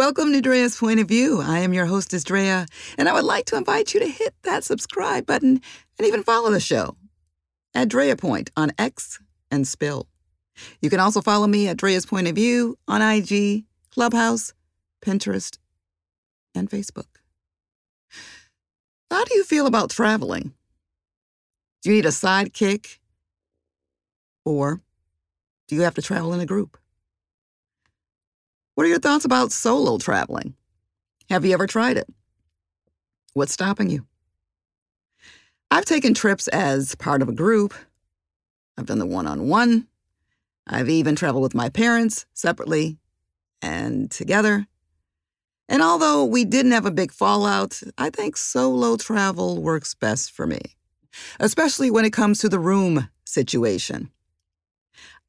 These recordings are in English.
Welcome to Drea's Point of View. I am your hostess, Drea, and I would like to invite you to hit that subscribe button and even follow the show at Drea Point on X and Spill. You can also follow me at Drea's Point of View on IG, Clubhouse, Pinterest, and Facebook. How do you feel about traveling? Do you need a sidekick? Or do you have to travel in a group? What are your thoughts about solo traveling? Have you ever tried it? What's stopping you? I've taken trips as part of a group. I've done the one on one. I've even traveled with my parents separately and together. And although we didn't have a big fallout, I think solo travel works best for me, especially when it comes to the room situation.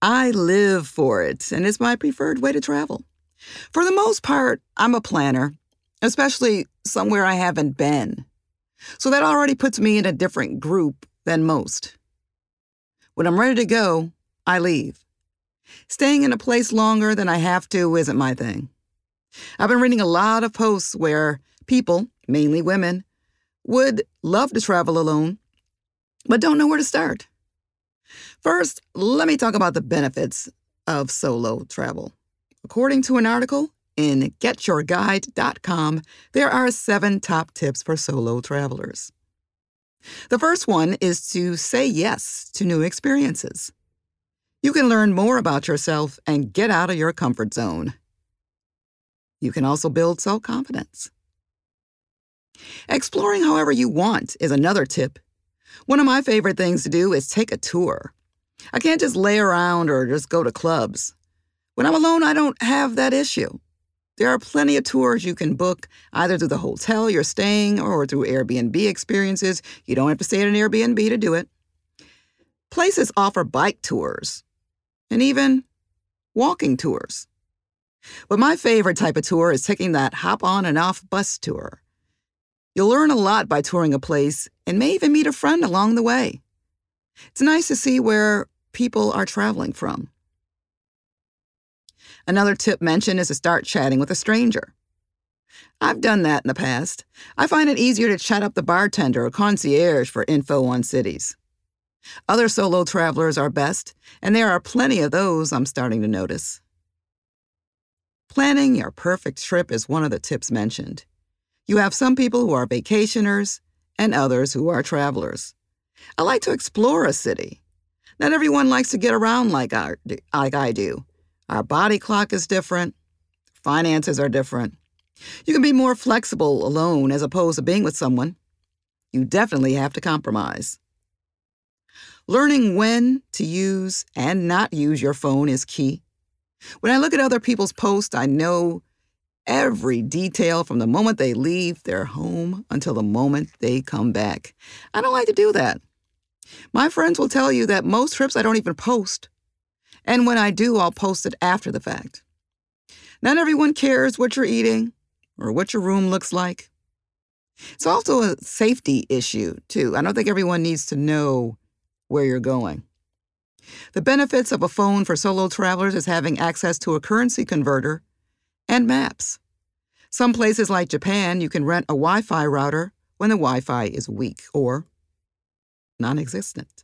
I live for it, and it's my preferred way to travel. For the most part, I'm a planner, especially somewhere I haven't been. So that already puts me in a different group than most. When I'm ready to go, I leave. Staying in a place longer than I have to isn't my thing. I've been reading a lot of posts where people, mainly women, would love to travel alone, but don't know where to start. First, let me talk about the benefits of solo travel. According to an article in getyourguide.com, there are seven top tips for solo travelers. The first one is to say yes to new experiences. You can learn more about yourself and get out of your comfort zone. You can also build self confidence. Exploring however you want is another tip. One of my favorite things to do is take a tour. I can't just lay around or just go to clubs. When I'm alone, I don't have that issue. There are plenty of tours you can book either through the hotel you're staying or through Airbnb experiences. You don't have to stay at an Airbnb to do it. Places offer bike tours and even walking tours. But my favorite type of tour is taking that hop on and off bus tour. You'll learn a lot by touring a place and may even meet a friend along the way. It's nice to see where people are traveling from. Another tip mentioned is to start chatting with a stranger. I've done that in the past. I find it easier to chat up the bartender or concierge for info on cities. Other solo travelers are best, and there are plenty of those I'm starting to notice. Planning your perfect trip is one of the tips mentioned. You have some people who are vacationers and others who are travelers. I like to explore a city. Not everyone likes to get around like I, like I do. Our body clock is different, finances are different. You can be more flexible alone as opposed to being with someone. You definitely have to compromise. Learning when to use and not use your phone is key. When I look at other people's posts, I know every detail from the moment they leave their home until the moment they come back. I don't like to do that. My friends will tell you that most trips I don't even post and when I do, I'll post it after the fact. Not everyone cares what you're eating or what your room looks like. It's also a safety issue, too. I don't think everyone needs to know where you're going. The benefits of a phone for solo travelers is having access to a currency converter and maps. Some places like Japan, you can rent a Wi Fi router when the Wi Fi is weak or non existent.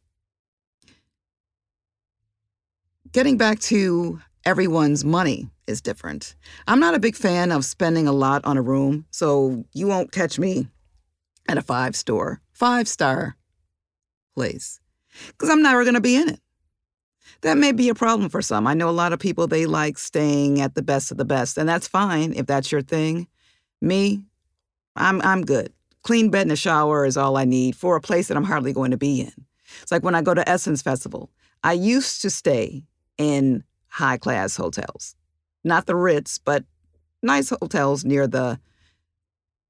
Getting back to everyone's money is different. I'm not a big fan of spending a lot on a room, so you won't catch me at a five store, five star place because I'm never going to be in it. That may be a problem for some. I know a lot of people, they like staying at the best of the best, and that's fine if that's your thing. Me, I'm, I'm good. Clean bed and a shower is all I need for a place that I'm hardly going to be in. It's like when I go to Essence Festival. I used to stay in high class hotels, not the Ritz, but nice hotels near the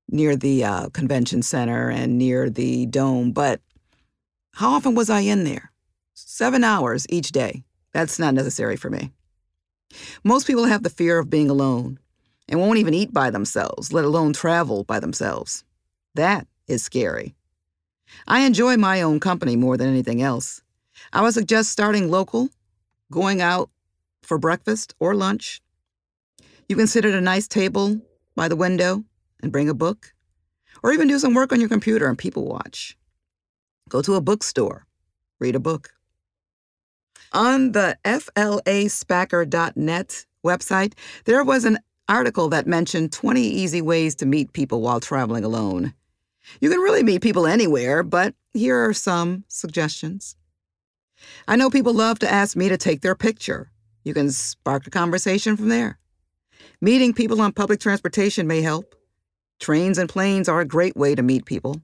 near the uh, convention center and near the dome. But how often was I in there? Seven hours each day. That's not necessary for me. Most people have the fear of being alone and won't even eat by themselves, let alone travel by themselves. That is scary. I enjoy my own company more than anything else. I would suggest starting local, going out for breakfast or lunch. You can sit at a nice table by the window and bring a book, or even do some work on your computer and people watch. Go to a bookstore, read a book. On the flashpacker.net website, there was an article that mentioned 20 easy ways to meet people while traveling alone. You can really meet people anywhere, but here are some suggestions. I know people love to ask me to take their picture. You can spark a conversation from there. Meeting people on public transportation may help. Trains and planes are a great way to meet people.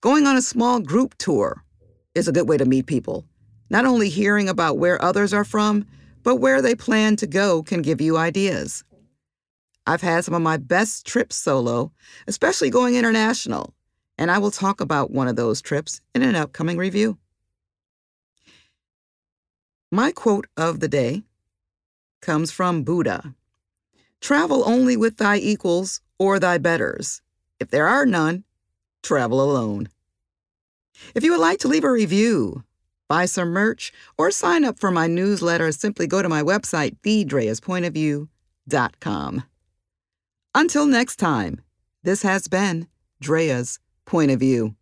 Going on a small group tour is a good way to meet people. Not only hearing about where others are from, but where they plan to go can give you ideas. I've had some of my best trips solo, especially going international, and I will talk about one of those trips in an upcoming review. My quote of the day comes from Buddha Travel only with thy equals or thy betters. If there are none, travel alone. If you would like to leave a review, buy some merch, or sign up for my newsletter, simply go to my website, thedreaspointofview.com. Until next time, this has been Drea's Point of View.